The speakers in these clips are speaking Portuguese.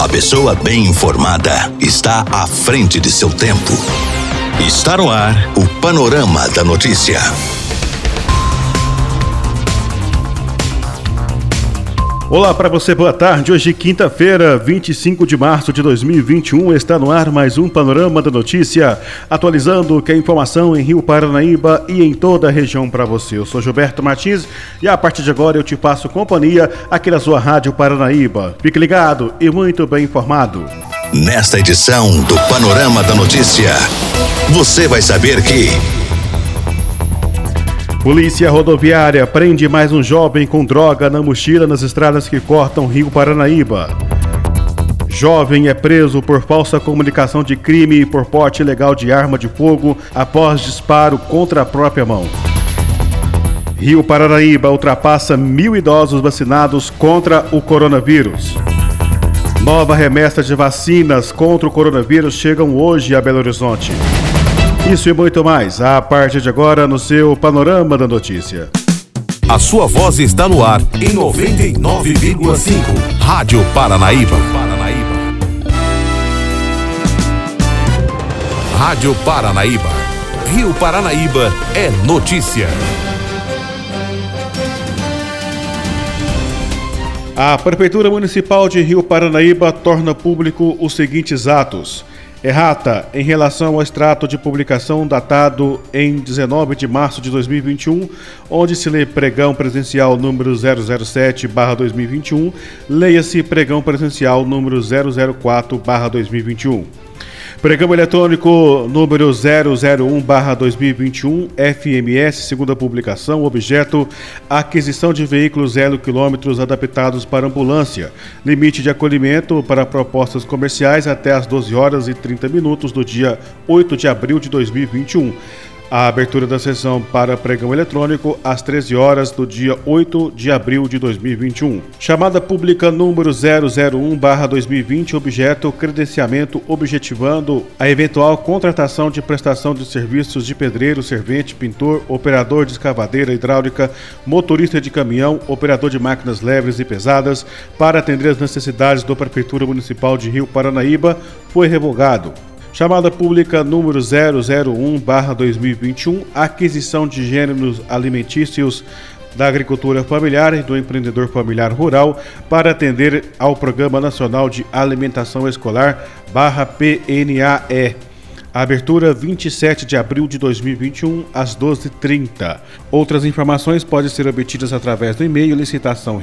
A pessoa bem informada está à frente de seu tempo. Está no ar o Panorama da Notícia. Olá para você, boa tarde. Hoje, quinta-feira, 25 de março de 2021, está no ar mais um Panorama da Notícia, atualizando que a informação em Rio Paranaíba e em toda a região para você. Eu sou Gilberto Martins e a partir de agora eu te passo companhia aqui na sua Rádio Paranaíba. Fique ligado e muito bem informado. Nesta edição do Panorama da Notícia, você vai saber que. Polícia Rodoviária prende mais um jovem com droga na mochila nas estradas que cortam Rio Paranaíba. Jovem é preso por falsa comunicação de crime e por porte ilegal de arma de fogo após disparo contra a própria mão. Rio Paranaíba ultrapassa mil idosos vacinados contra o coronavírus. Nova remessa de vacinas contra o coronavírus chegam hoje a Belo Horizonte. Isso e muito mais, a partir de agora no seu Panorama da Notícia. A sua voz está no ar em 99,5. Rádio Paranaíba. Rádio Paranaíba. Rio Paranaíba é notícia. A Prefeitura Municipal de Rio Paranaíba torna público os seguintes atos. Errata em relação ao extrato de publicação datado em 19 de março de 2021, onde se lê pregão presencial número 007/2021, leia-se pregão presencial número 004/2021. Pregão eletrônico número 001/2021, FMS, segunda publicação, objeto aquisição de veículos zero quilômetros adaptados para ambulância. Limite de acolhimento para propostas comerciais até às 12 horas e 30 minutos do dia 8 de abril de 2021 a abertura da sessão para pregão eletrônico às 13 horas do dia 8 de abril de 2021. Chamada pública número 001/2020, objeto credenciamento objetivando a eventual contratação de prestação de serviços de pedreiro, servente, pintor, operador de escavadeira hidráulica, motorista de caminhão, operador de máquinas leves e pesadas para atender as necessidades da Prefeitura Municipal de Rio Paranaíba foi revogado. Chamada pública número 001/2021, aquisição de gêneros alimentícios da agricultura familiar e do empreendedor familiar rural para atender ao Programa Nacional de Alimentação Escolar barra PNAE. Abertura 27 de abril de 2021, às 12h30. Outras informações podem ser obtidas através do e-mail licitação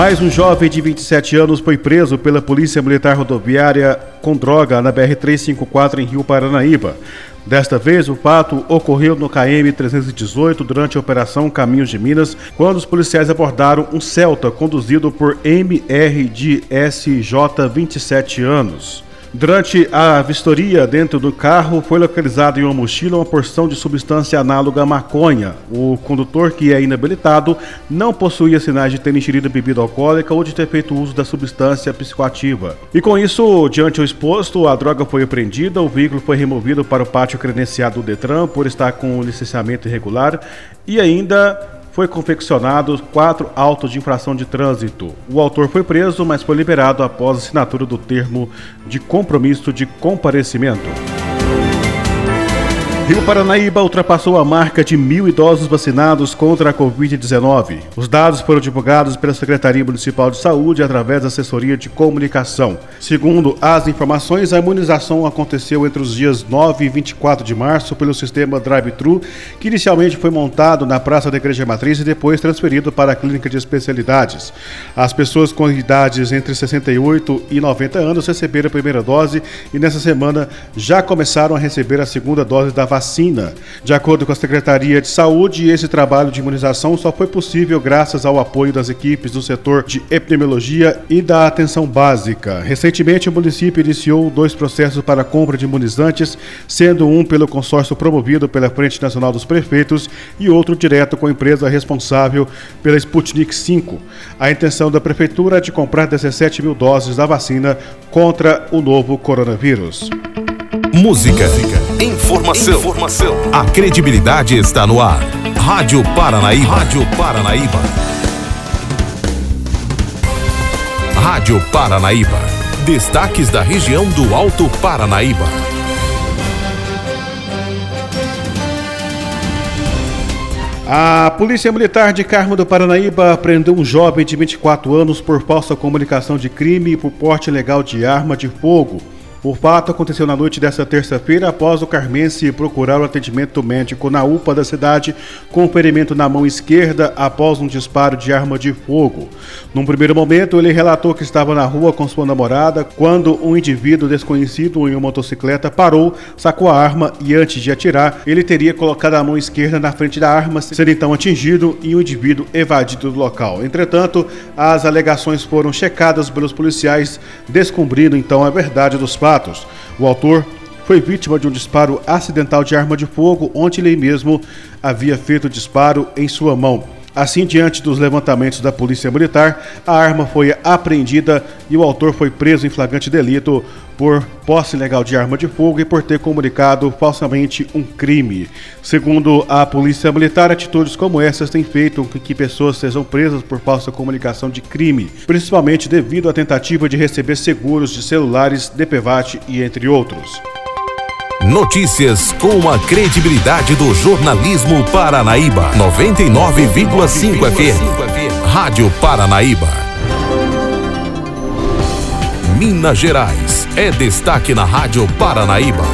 Mais um jovem de 27 anos foi preso pela Polícia Militar Rodoviária com droga na BR-354 em Rio Paranaíba. Desta vez, o fato ocorreu no KM-318 durante a Operação Caminhos de Minas, quando os policiais abordaram um Celta conduzido por MR de SJ, 27 anos. Durante a vistoria dentro do carro, foi localizada em uma mochila uma porção de substância análoga à maconha. O condutor, que é inabilitado, não possuía sinais de ter ingerido bebida alcoólica ou de ter feito uso da substância psicoativa. E com isso, diante o exposto, a droga foi apreendida, o veículo foi removido para o pátio credenciado do Detran por estar com licenciamento irregular e ainda foi confeccionado quatro autos de infração de trânsito. O autor foi preso, mas foi liberado após assinatura do termo de compromisso de comparecimento. Rio Paranaíba ultrapassou a marca de mil idosos vacinados contra a Covid-19. Os dados foram divulgados pela Secretaria Municipal de Saúde através da assessoria de comunicação. Segundo as informações, a imunização aconteceu entre os dias 9 e 24 de março pelo sistema Drive-Thru, que inicialmente foi montado na Praça da Igreja Matriz e depois transferido para a Clínica de Especialidades. As pessoas com idades entre 68 e 90 anos receberam a primeira dose e nessa semana já começaram a receber a segunda dose da vacina vacina. De acordo com a Secretaria de Saúde, esse trabalho de imunização só foi possível graças ao apoio das equipes do setor de epidemiologia e da atenção básica. Recentemente, o município iniciou dois processos para compra de imunizantes, sendo um pelo consórcio promovido pela Frente Nacional dos Prefeitos e outro direto com a empresa responsável pela Sputnik 5. A intenção da Prefeitura é de comprar 17 mil doses da vacina contra o novo coronavírus. Música, informação, informação. A credibilidade está no ar. Rádio Paranaíba. Rádio Paranaíba. Rádio Paranaíba. Destaques da região do Alto Paranaíba. A Polícia Militar de Carmo do Paranaíba prendeu um jovem de 24 anos por falsa comunicação de crime e por porte ilegal de arma de fogo. O fato aconteceu na noite desta terça-feira após o carmense procurar o atendimento médico na UPA da cidade com ferimento na mão esquerda após um disparo de arma de fogo. Num primeiro momento, ele relatou que estava na rua com sua namorada quando um indivíduo desconhecido em uma motocicleta parou, sacou a arma e antes de atirar, ele teria colocado a mão esquerda na frente da arma, sendo então atingido e o indivíduo evadido do local. Entretanto, as alegações foram checadas pelos policiais, descobrindo então a verdade dos fatos fatos. O autor foi vítima de um disparo acidental de arma de fogo, onde ele mesmo havia feito o disparo em sua mão. Assim, diante dos levantamentos da Polícia Militar, a arma foi apreendida e o autor foi preso em flagrante delito por posse ilegal de arma de fogo e por ter comunicado falsamente um crime. Segundo a Polícia Militar, atitudes como essas têm feito com que pessoas sejam presas por falsa comunicação de crime, principalmente devido à tentativa de receber seguros de celulares, DPVAT e entre outros. Notícias com a credibilidade do jornalismo Paranaíba. 99,5 FM. Rádio Paranaíba. Minas Gerais é destaque na Rádio Paranaíba.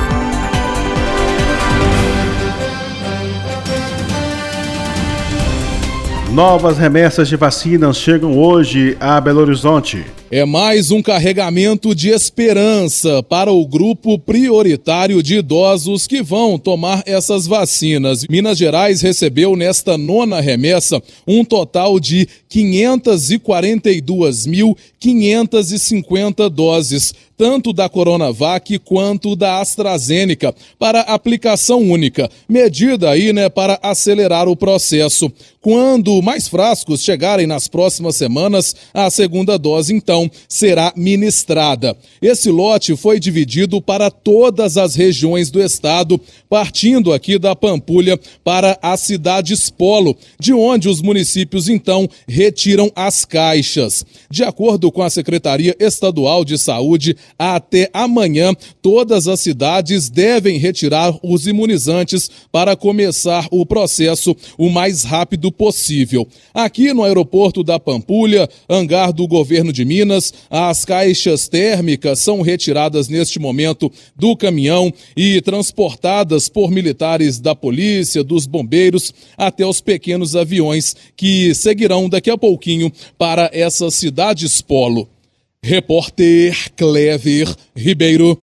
Novas remessas de vacinas chegam hoje a Belo Horizonte. É mais um carregamento de esperança para o grupo prioritário de idosos que vão tomar essas vacinas. Minas Gerais recebeu nesta nona remessa um total de 542.550 doses, tanto da Coronavac quanto da AstraZeneca, para aplicação única, medida aí, né, para acelerar o processo. Quando mais frascos chegarem nas próximas semanas, a segunda dose então será ministrada. Esse lote foi dividido para todas as regiões do estado, partindo aqui da Pampulha para as cidades polo, de onde os municípios então retiram as caixas. De acordo com a Secretaria Estadual de Saúde, até amanhã todas as cidades devem retirar os imunizantes para começar o processo o mais rápido possível. Aqui no aeroporto da Pampulha, hangar do governo de Minas. As caixas térmicas são retiradas neste momento do caminhão e transportadas por militares da polícia, dos bombeiros, até os pequenos aviões que seguirão daqui a pouquinho para essas cidades polo. Repórter Clever Ribeiro.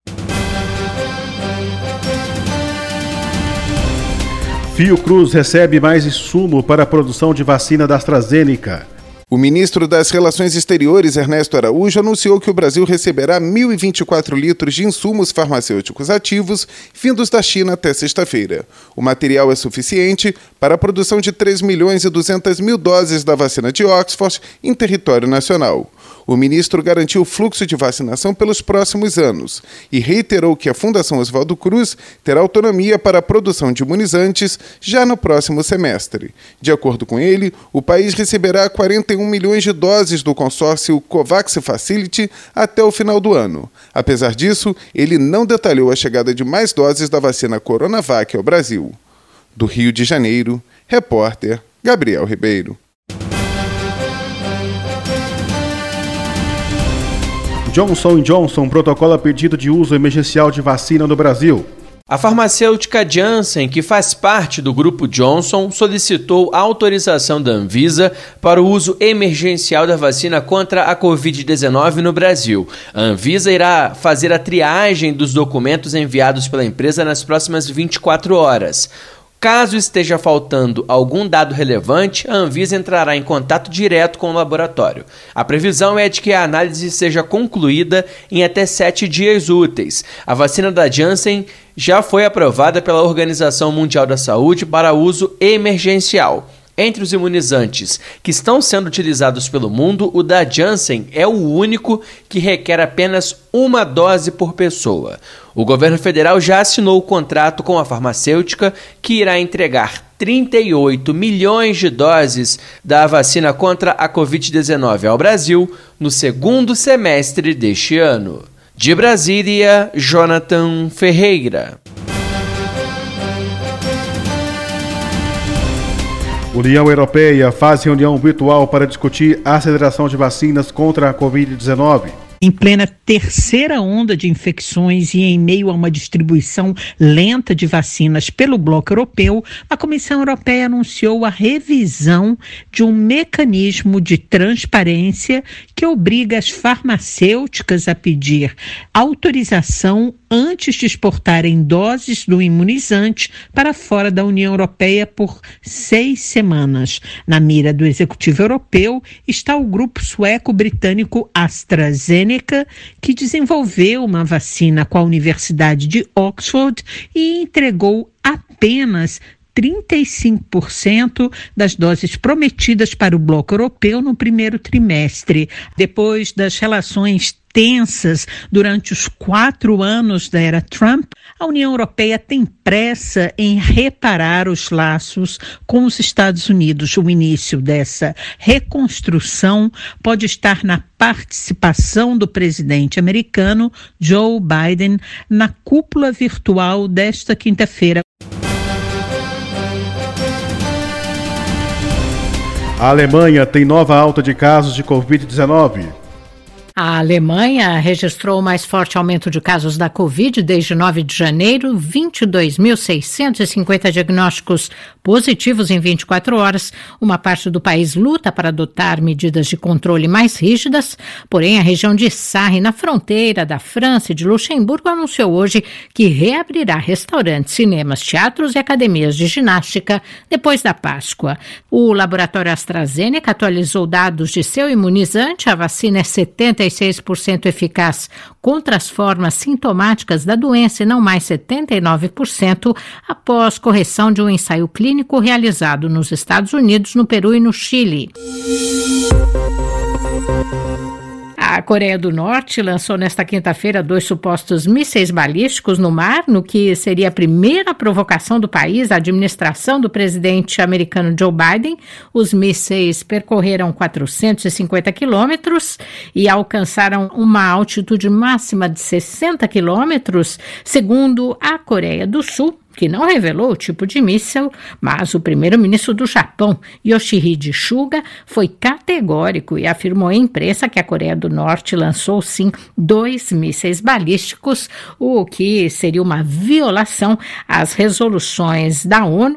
Fiocruz recebe mais insumo para a produção de vacina da AstraZeneca. O ministro das Relações Exteriores, Ernesto Araújo, anunciou que o Brasil receberá 1.024 litros de insumos farmacêuticos ativos vindos da China até sexta-feira. O material é suficiente para a produção de 3 milhões e 200 mil doses da vacina de Oxford em território nacional. O ministro garantiu o fluxo de vacinação pelos próximos anos e reiterou que a Fundação Oswaldo Cruz terá autonomia para a produção de imunizantes já no próximo semestre. De acordo com ele, o país receberá 41 milhões de doses do consórcio COVAX Facility até o final do ano. Apesar disso, ele não detalhou a chegada de mais doses da vacina Coronavac ao Brasil. Do Rio de Janeiro, repórter Gabriel Ribeiro. Johnson Johnson protocola pedido de uso emergencial de vacina no Brasil. A farmacêutica Janssen, que faz parte do grupo Johnson, solicitou autorização da Anvisa para o uso emergencial da vacina contra a Covid-19 no Brasil. A Anvisa irá fazer a triagem dos documentos enviados pela empresa nas próximas 24 horas. Caso esteja faltando algum dado relevante, a Anvisa entrará em contato direto com o laboratório. A previsão é de que a análise seja concluída em até sete dias úteis. A vacina da Janssen já foi aprovada pela Organização Mundial da Saúde para uso emergencial. Entre os imunizantes que estão sendo utilizados pelo mundo, o da Janssen é o único que requer apenas uma dose por pessoa. O governo federal já assinou o contrato com a farmacêutica que irá entregar 38 milhões de doses da vacina contra a Covid-19 ao Brasil no segundo semestre deste ano. De Brasília, Jonathan Ferreira. União Europeia faz reunião virtual para discutir a aceleração de vacinas contra a Covid-19. Em plena terceira onda de infecções e em meio a uma distribuição lenta de vacinas pelo bloco europeu, a Comissão Europeia anunciou a revisão de um mecanismo de transparência que obriga as farmacêuticas a pedir autorização antes de exportarem doses do imunizante para fora da União Europeia por seis semanas. Na mira do Executivo Europeu está o grupo sueco-britânico AstraZeneca, que desenvolveu uma vacina com a Universidade de Oxford e entregou apenas 35% das doses prometidas para o bloco europeu no primeiro trimestre. Depois das relações tensas durante os quatro anos da era Trump, a União Europeia tem pressa em reparar os laços com os Estados Unidos. O início dessa reconstrução pode estar na participação do presidente americano Joe Biden na cúpula virtual desta quinta-feira. A Alemanha tem nova alta de casos de Covid-19. A Alemanha registrou o mais forte aumento de casos da Covid desde 9 de janeiro, 22.650 diagnósticos positivos em 24 horas. Uma parte do país luta para adotar medidas de controle mais rígidas, porém a região de Sarre, na fronteira da França e de Luxemburgo, anunciou hoje que reabrirá restaurantes, cinemas, teatros e academias de ginástica depois da Páscoa. O laboratório AstraZeneca atualizou dados de seu imunizante, a vacina é 70 96% eficaz contra as formas sintomáticas da doença e não mais 79% após correção de um ensaio clínico realizado nos Estados Unidos, no Peru e no Chile. A Coreia do Norte lançou nesta quinta-feira dois supostos mísseis balísticos no mar, no que seria a primeira provocação do país à administração do presidente americano Joe Biden. Os mísseis percorreram 450 quilômetros e alcançaram uma altitude máxima de 60 quilômetros, segundo a Coreia do Sul que não revelou o tipo de míssil, mas o primeiro-ministro do Japão, Yoshihide Suga, foi categórico e afirmou à imprensa que a Coreia do Norte lançou sim dois mísseis balísticos, o que seria uma violação às resoluções da ONU.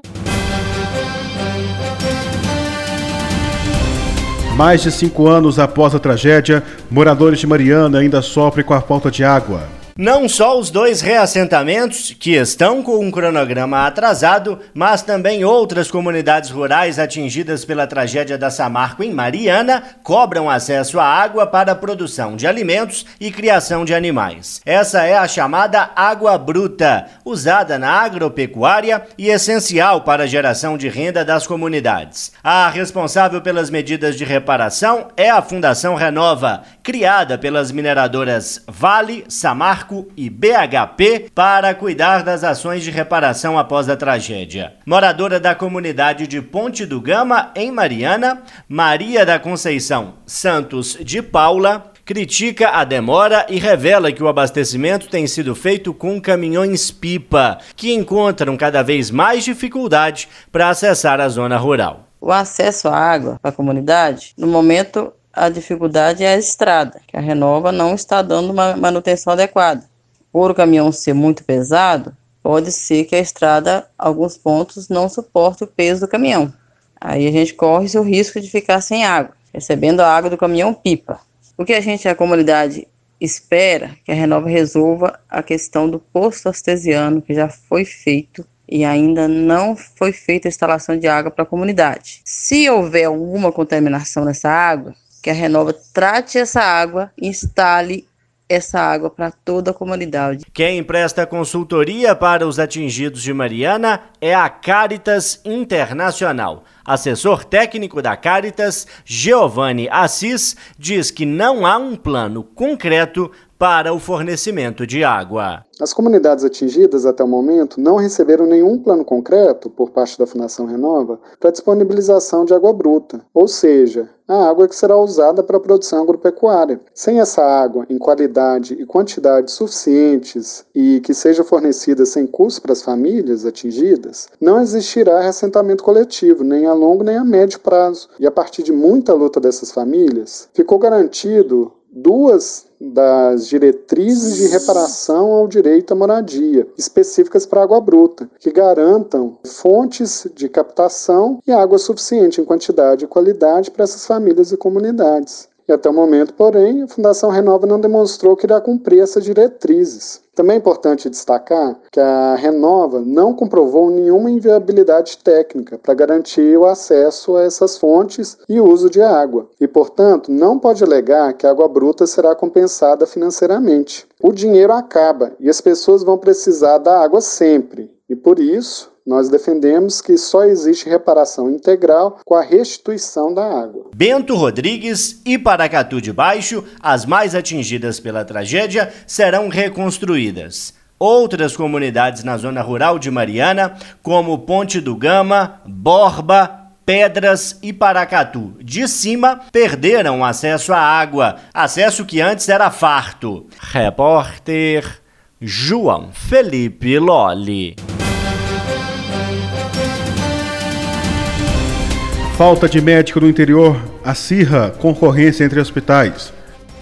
Mais de cinco anos após a tragédia, moradores de Mariana ainda sofrem com a falta de água. Não só os dois reassentamentos, que estão com um cronograma atrasado, mas também outras comunidades rurais atingidas pela tragédia da Samarco em Mariana cobram acesso à água para a produção de alimentos e criação de animais. Essa é a chamada água bruta, usada na agropecuária e essencial para a geração de renda das comunidades. A responsável pelas medidas de reparação é a Fundação Renova, criada pelas mineradoras Vale, Samarco Marco e BHP para cuidar das ações de reparação após a tragédia. Moradora da comunidade de Ponte do Gama, em Mariana, Maria da Conceição Santos de Paula critica a demora e revela que o abastecimento tem sido feito com caminhões-pipa, que encontram cada vez mais dificuldade para acessar a zona rural. O acesso à água para a comunidade, no momento, a dificuldade é a estrada, que a Renova não está dando uma manutenção adequada. Por o caminhão ser muito pesado, pode ser que a estrada, alguns pontos, não suporte o peso do caminhão. Aí a gente corre o risco de ficar sem água, recebendo a água do caminhão pipa. O que a gente, a comunidade, espera que a Renova resolva a questão do posto artesiano, que já foi feito e ainda não foi feita a instalação de água para a comunidade. Se houver alguma contaminação nessa água, que a Renova trate essa água instale essa água para toda a comunidade. Quem presta consultoria para os atingidos de Mariana é a Caritas Internacional. Assessor técnico da Caritas, Giovanni Assis, diz que não há um plano concreto para o fornecimento de água. As comunidades atingidas até o momento não receberam nenhum plano concreto por parte da Fundação Renova para disponibilização de água bruta, ou seja, a água que será usada para a produção agropecuária. Sem essa água em qualidade e quantidade suficientes e que seja fornecida sem custo para as famílias atingidas, não existirá ressentamento coletivo, nem a longo nem a médio prazo. E a partir de muita luta dessas famílias, ficou garantido duas das diretrizes de reparação ao direito à moradia, específicas para água bruta, que garantam fontes de captação e água suficiente em quantidade e qualidade para essas famílias e comunidades. Até o momento, porém, a Fundação Renova não demonstrou que irá cumprir essas diretrizes. Também é importante destacar que a Renova não comprovou nenhuma inviabilidade técnica para garantir o acesso a essas fontes e o uso de água, e, portanto, não pode alegar que a água bruta será compensada financeiramente. O dinheiro acaba e as pessoas vão precisar da água sempre, e por isso nós defendemos que só existe reparação integral com a restituição da água. Bento Rodrigues e Paracatu de Baixo, as mais atingidas pela tragédia, serão reconstruídas. Outras comunidades na zona rural de Mariana, como Ponte do Gama, Borba, Pedras e Paracatu de cima perderam acesso à água, acesso que antes era farto. Repórter João Felipe Lolli. Falta de médico no interior acirra concorrência entre hospitais.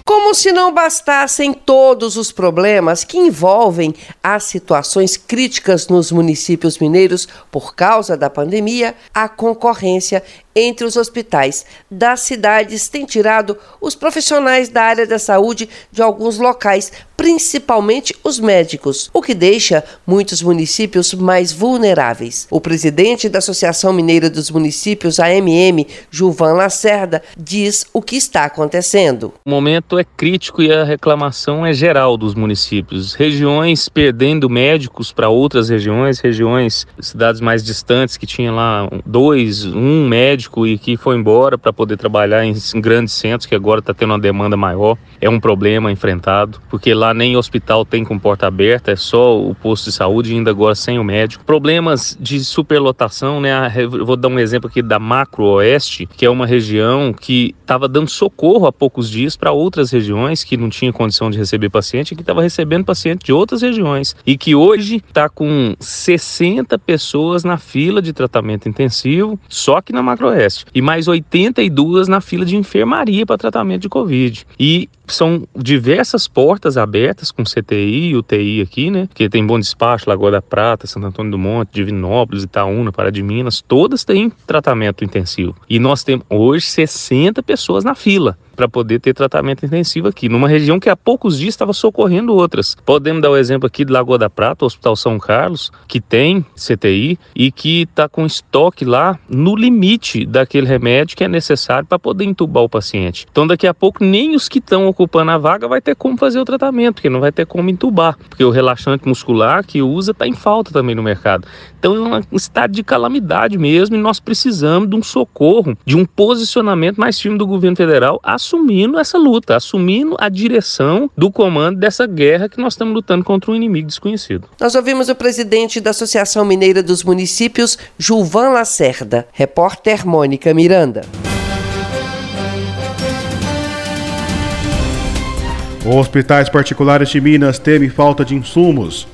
Como se não bastassem todos os problemas que envolvem as situações críticas nos municípios mineiros por causa da pandemia, a concorrência entre os hospitais das cidades tem tirado os profissionais da área da saúde de alguns locais, principalmente os médicos, o que deixa muitos municípios mais vulneráveis. O presidente da Associação Mineira dos Municípios, AMM, Juvan Lacerda, diz o que está acontecendo. O momento é crítico e a reclamação é geral dos municípios. Regiões perdendo médicos para outras regiões, regiões, cidades mais distantes que tinham lá dois, um médico médico e que foi embora para poder trabalhar em, grandes centros, que agora está tendo uma demanda maior. É um problema enfrentado, porque lá nem hospital tem com porta aberta, é só o posto de saúde, ainda agora sem o médico. Problemas de superlotação, né? vou dar um exemplo aqui da Macro Oeste, que é uma região que estava dando socorro há poucos dias para outras regiões que não tinha condição de receber paciente, e que estava recebendo paciente de outras regiões e que hoje está com 60 pessoas na fila de tratamento intensivo, só que na Macro Oeste, e mais 82 na fila de enfermaria para tratamento de Covid. E são diversas portas abertas com CTI e UTI aqui, né? Que tem Bom Despacho, Lagoa da Prata, Santo Antônio do Monte, Divinópolis, Itaúna, Pará de Minas, todas têm tratamento intensivo. E nós temos hoje 60 pessoas na fila para poder ter tratamento intensivo aqui, numa região que há poucos dias estava socorrendo outras. Podemos dar o exemplo aqui de Lagoa da Prata, Hospital São Carlos, que tem CTI e que está com estoque lá no limite daquele remédio que é necessário para poder entubar o paciente. Então, daqui a pouco, nem os que estão ocupando a vaga vai ter como fazer o tratamento, porque não vai ter como entubar, porque o relaxante muscular que usa está em falta também no mercado. Então, é um estado de calamidade mesmo e nós precisamos de um socorro, de um posicionamento mais firme do governo federal assumindo essa luta, assumindo a direção do comando dessa guerra que nós estamos lutando contra um inimigo desconhecido. Nós ouvimos o presidente da Associação Mineira dos Municípios, Gilvan Lacerda. Repórter Mônica Miranda. Hospitais particulares de Minas temem falta de insumos.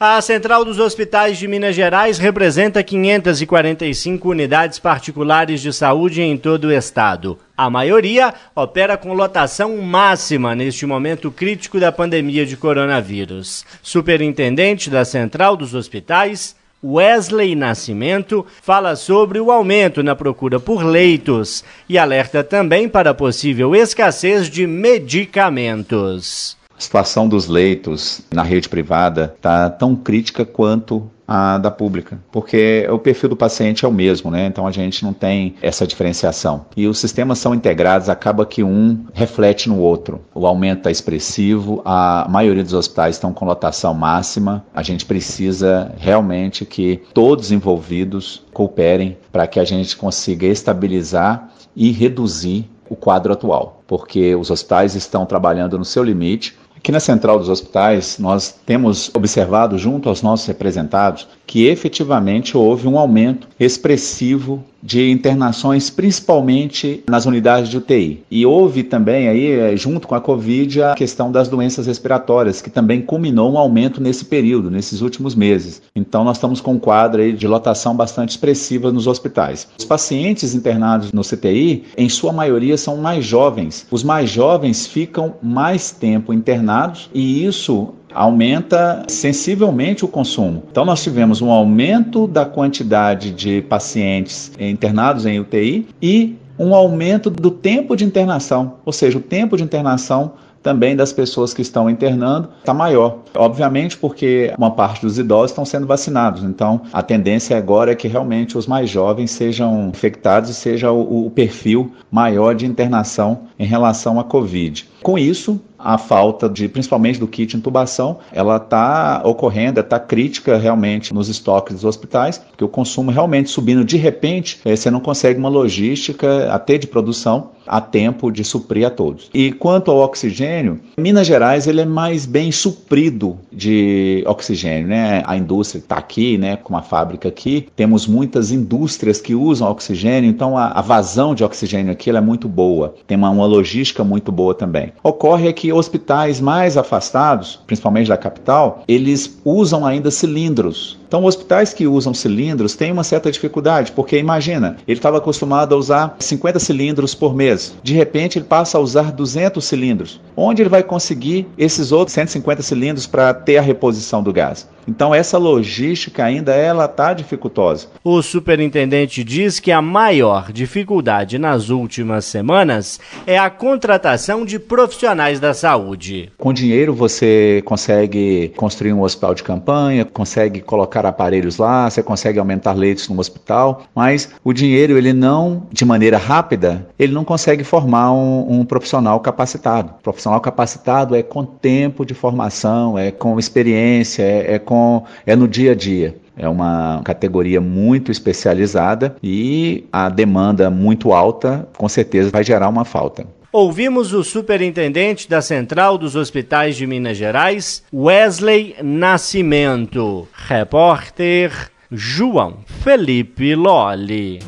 A Central dos Hospitais de Minas Gerais representa 545 unidades particulares de saúde em todo o estado. A maioria opera com lotação máxima neste momento crítico da pandemia de coronavírus. Superintendente da Central dos Hospitais, Wesley Nascimento, fala sobre o aumento na procura por leitos e alerta também para a possível escassez de medicamentos. A situação dos leitos na rede privada está tão crítica quanto a da pública, porque o perfil do paciente é o mesmo, né? Então a gente não tem essa diferenciação. E os sistemas são integrados, acaba que um reflete no outro. O aumento está expressivo, a maioria dos hospitais estão com lotação máxima. A gente precisa realmente que todos envolvidos cooperem para que a gente consiga estabilizar e reduzir o quadro atual, porque os hospitais estão trabalhando no seu limite Aqui na central dos hospitais, nós temos observado junto aos nossos representados que efetivamente houve um aumento expressivo de internações, principalmente nas unidades de UTI. E houve também aí, eh, junto com a Covid, a questão das doenças respiratórias, que também culminou um aumento nesse período, nesses últimos meses. Então nós estamos com um quadro aí de lotação bastante expressiva nos hospitais. Os pacientes internados no CTI, em sua maioria, são mais jovens. Os mais jovens ficam mais tempo internados e isso aumenta sensivelmente o consumo. Então, nós tivemos um aumento da quantidade de pacientes internados em UTI e um aumento do tempo de internação, ou seja, o tempo de internação também das pessoas que estão internando está maior. Obviamente, porque uma parte dos idosos estão sendo vacinados. Então, a tendência agora é que realmente os mais jovens sejam infectados e seja o, o perfil maior de internação em relação à Covid. Com isso, a falta de, principalmente do kit intubação, ela está ocorrendo, está crítica realmente nos estoques dos hospitais, porque o consumo realmente subindo de repente, eh, você não consegue uma logística até de produção a tempo de suprir a todos. E quanto ao oxigênio, Minas Gerais ele é mais bem suprido de oxigênio, né? A indústria está aqui, né? Com uma fábrica aqui, temos muitas indústrias que usam oxigênio, então a, a vazão de oxigênio aqui é muito boa. Tem uma, uma logística muito boa também. Ocorre que hospitais mais afastados, principalmente da capital, eles usam ainda cilindros então, hospitais que usam cilindros têm uma certa dificuldade, porque imagina, ele estava acostumado a usar 50 cilindros por mês. De repente, ele passa a usar 200 cilindros. Onde ele vai conseguir esses outros 150 cilindros para ter a reposição do gás? Então essa logística ainda ela está dificultosa. O superintendente diz que a maior dificuldade nas últimas semanas é a contratação de profissionais da saúde. Com dinheiro você consegue construir um hospital de campanha, consegue colocar aparelhos lá, você consegue aumentar leitos no hospital, mas o dinheiro ele não, de maneira rápida, ele não consegue formar um, um profissional capacitado. O profissional capacitado é com tempo de formação, é com experiência, é, é com é no dia a dia. É uma categoria muito especializada e a demanda muito alta, com certeza vai gerar uma falta. Ouvimos o superintendente da Central dos Hospitais de Minas Gerais, Wesley Nascimento. Repórter João Felipe Lolli.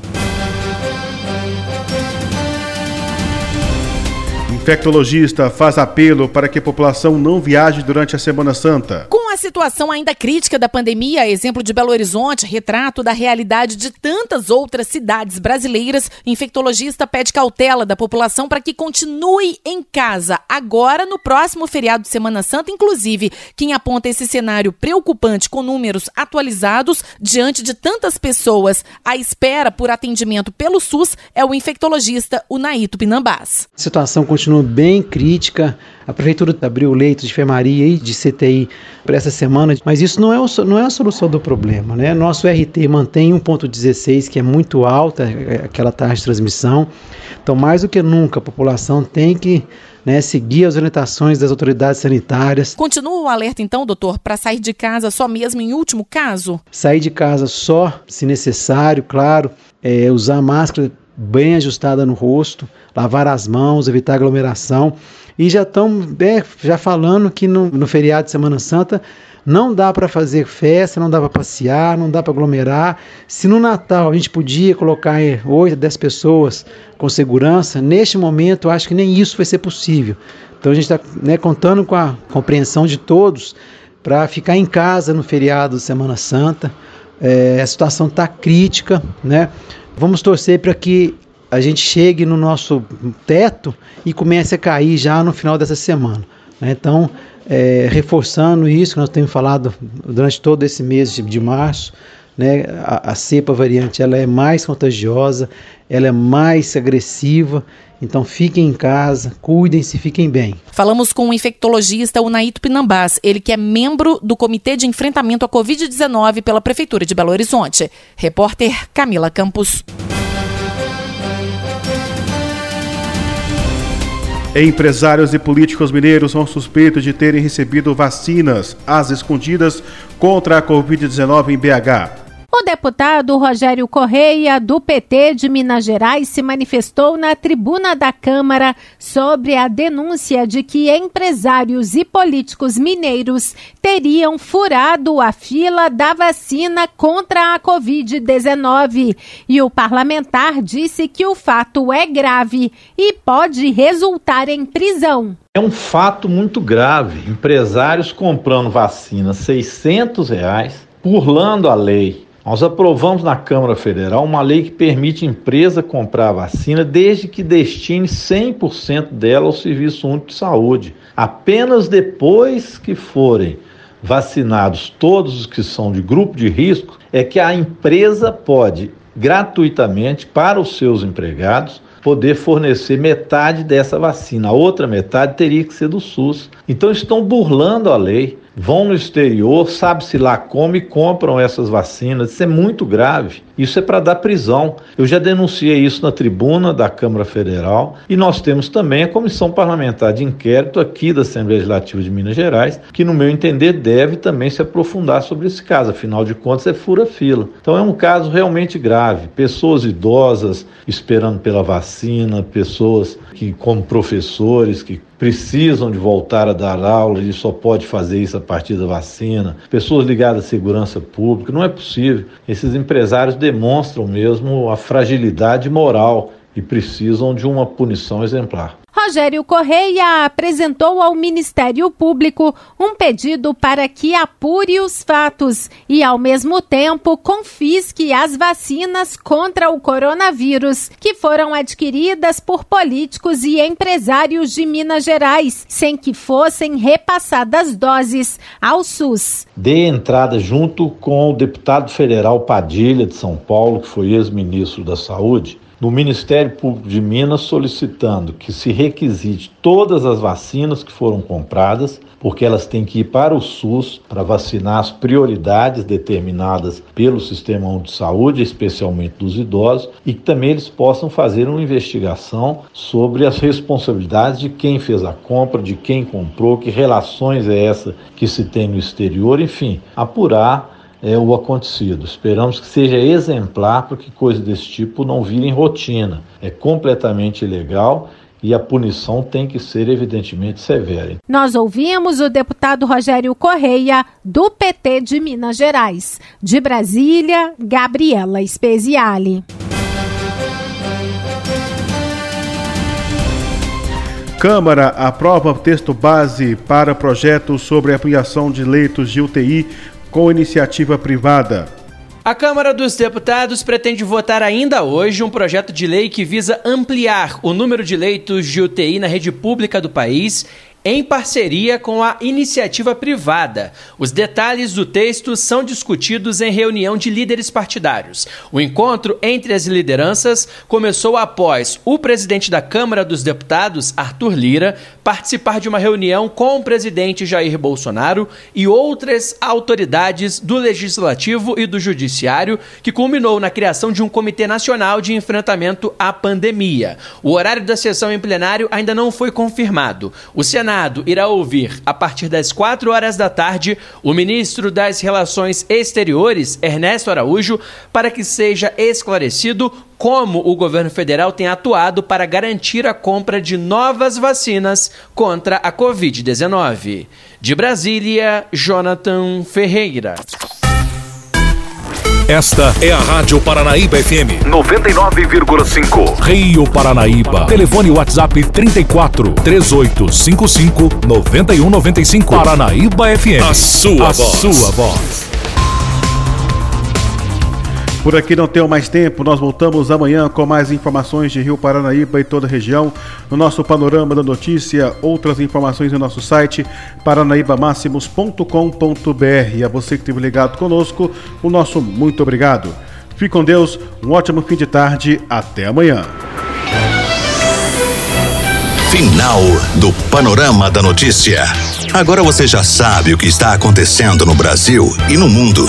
Infectologista faz apelo para que a população não viaje durante a Semana Santa. Com a situação ainda crítica da pandemia, exemplo de Belo Horizonte, retrato da realidade de tantas outras cidades brasileiras, infectologista pede cautela da população para que continue em casa agora no próximo feriado de Semana Santa, inclusive quem aponta esse cenário preocupante com números atualizados diante de tantas pessoas à espera por atendimento pelo SUS é o infectologista Unaito Pinambás. A situação continua bem crítica. A prefeitura abriu leitos de enfermaria e de CTI para essa semana, mas isso não é, o, não é a solução do problema. Né? Nosso RT mantém 1,16, que é muito alta, é, aquela taxa de transmissão. Então, mais do que nunca, a população tem que né, seguir as orientações das autoridades sanitárias. Continua o alerta, então, doutor, para sair de casa só mesmo em último caso? Sair de casa só, se necessário, claro. É, usar máscara bem ajustada no rosto, lavar as mãos, evitar aglomeração. E já estão é, já falando que no, no feriado de Semana Santa não dá para fazer festa, não dá para passear, não dá para aglomerar. Se no Natal a gente podia colocar 8, 10 pessoas com segurança, neste momento eu acho que nem isso vai ser possível. Então a gente está né, contando com a compreensão de todos para ficar em casa no feriado de Semana Santa. É, a situação está crítica, né? Vamos torcer para que a gente chegue no nosso teto e comece a cair já no final dessa semana. Né? Então, é, reforçando isso que nós temos falado durante todo esse mês de, de março, né? A, a, cepa variante ela é mais contagiosa, ela é mais agressiva. Então fiquem em casa, cuidem-se, fiquem bem. Falamos com o infectologista Unaito Pinambás, ele que é membro do Comitê de Enfrentamento à Covid-19 pela Prefeitura de Belo Horizonte. Repórter Camila Campos. Empresários e políticos mineiros são suspeitos de terem recebido vacinas às escondidas contra a Covid-19 em BH. O deputado Rogério Correia, do PT de Minas Gerais, se manifestou na tribuna da Câmara sobre a denúncia de que empresários e políticos mineiros teriam furado a fila da vacina contra a Covid-19. E o parlamentar disse que o fato é grave e pode resultar em prisão. É um fato muito grave. Empresários comprando vacina 600 reais, burlando a lei nós aprovamos na Câmara Federal uma lei que permite empresa comprar vacina desde que destine 100% dela ao Serviço Único de Saúde. Apenas depois que forem vacinados todos os que são de grupo de risco, é que a empresa pode gratuitamente para os seus empregados poder fornecer metade dessa vacina. A outra metade teria que ser do SUS. Então estão burlando a lei vão no exterior, sabe-se lá como e compram essas vacinas. Isso é muito grave. Isso é para dar prisão. Eu já denunciei isso na tribuna da Câmara Federal e nós temos também a Comissão Parlamentar de Inquérito aqui da Assembleia Legislativa de Minas Gerais, que, no meu entender, deve também se aprofundar sobre esse caso. Afinal de contas, é fura-fila. Então, é um caso realmente grave. Pessoas idosas esperando pela vacina, pessoas que, como professores, que precisam de voltar a dar aula e só pode fazer isso a partir da vacina, pessoas ligadas à segurança pública, não é possível. Esses empresários demonstram mesmo a fragilidade moral e precisam de uma punição exemplar. Rogério Correia apresentou ao Ministério Público um pedido para que apure os fatos e, ao mesmo tempo, confisque as vacinas contra o coronavírus que foram adquiridas por políticos e empresários de Minas Gerais, sem que fossem repassadas doses ao SUS. Dê entrada junto com o deputado federal Padilha de São Paulo, que foi ex-ministro da Saúde no Ministério Público de Minas solicitando que se requisite todas as vacinas que foram compradas, porque elas têm que ir para o SUS para vacinar as prioridades determinadas pelo Sistema de Saúde, especialmente dos idosos, e que também eles possam fazer uma investigação sobre as responsabilidades de quem fez a compra, de quem comprou, que relações é essa que se tem no exterior, enfim, apurar é, o acontecido. Esperamos que seja exemplar para que coisas desse tipo não virem rotina. É completamente ilegal e a punição tem que ser evidentemente severa. Nós ouvimos o deputado Rogério Correia, do PT de Minas Gerais. De Brasília, Gabriela Speziale. Câmara aprova texto base para projeto sobre ampliação de leitos de UTI com iniciativa privada. A Câmara dos Deputados pretende votar ainda hoje um projeto de lei que visa ampliar o número de leitos de UTI na rede pública do país em parceria com a iniciativa privada. Os detalhes do texto são discutidos em reunião de líderes partidários. O encontro entre as lideranças começou após o presidente da Câmara dos Deputados, Arthur Lira, participar de uma reunião com o presidente Jair Bolsonaro e outras autoridades do Legislativo e do Judiciário, que culminou na criação de um Comitê Nacional de Enfrentamento à Pandemia. O horário da sessão em plenário ainda não foi confirmado. O Senado Senado irá ouvir, a partir das 4 horas da tarde, o ministro das Relações Exteriores, Ernesto Araújo, para que seja esclarecido como o governo federal tem atuado para garantir a compra de novas vacinas contra a Covid-19. De Brasília, Jonathan Ferreira. Esta é a Rádio Paranaíba FM 99,5. Rio Paranaíba. Telefone WhatsApp 34 3855 9195. Paranaíba FM. A sua a voz. Sua voz. Por aqui não tenho mais tempo, nós voltamos amanhã com mais informações de Rio Paranaíba e toda a região. No nosso panorama da notícia, outras informações no nosso site paranaibamáximos.com.br. E a você que esteve ligado conosco, o nosso muito obrigado. Fique com Deus, um ótimo fim de tarde, até amanhã. Final do Panorama da Notícia. Agora você já sabe o que está acontecendo no Brasil e no mundo.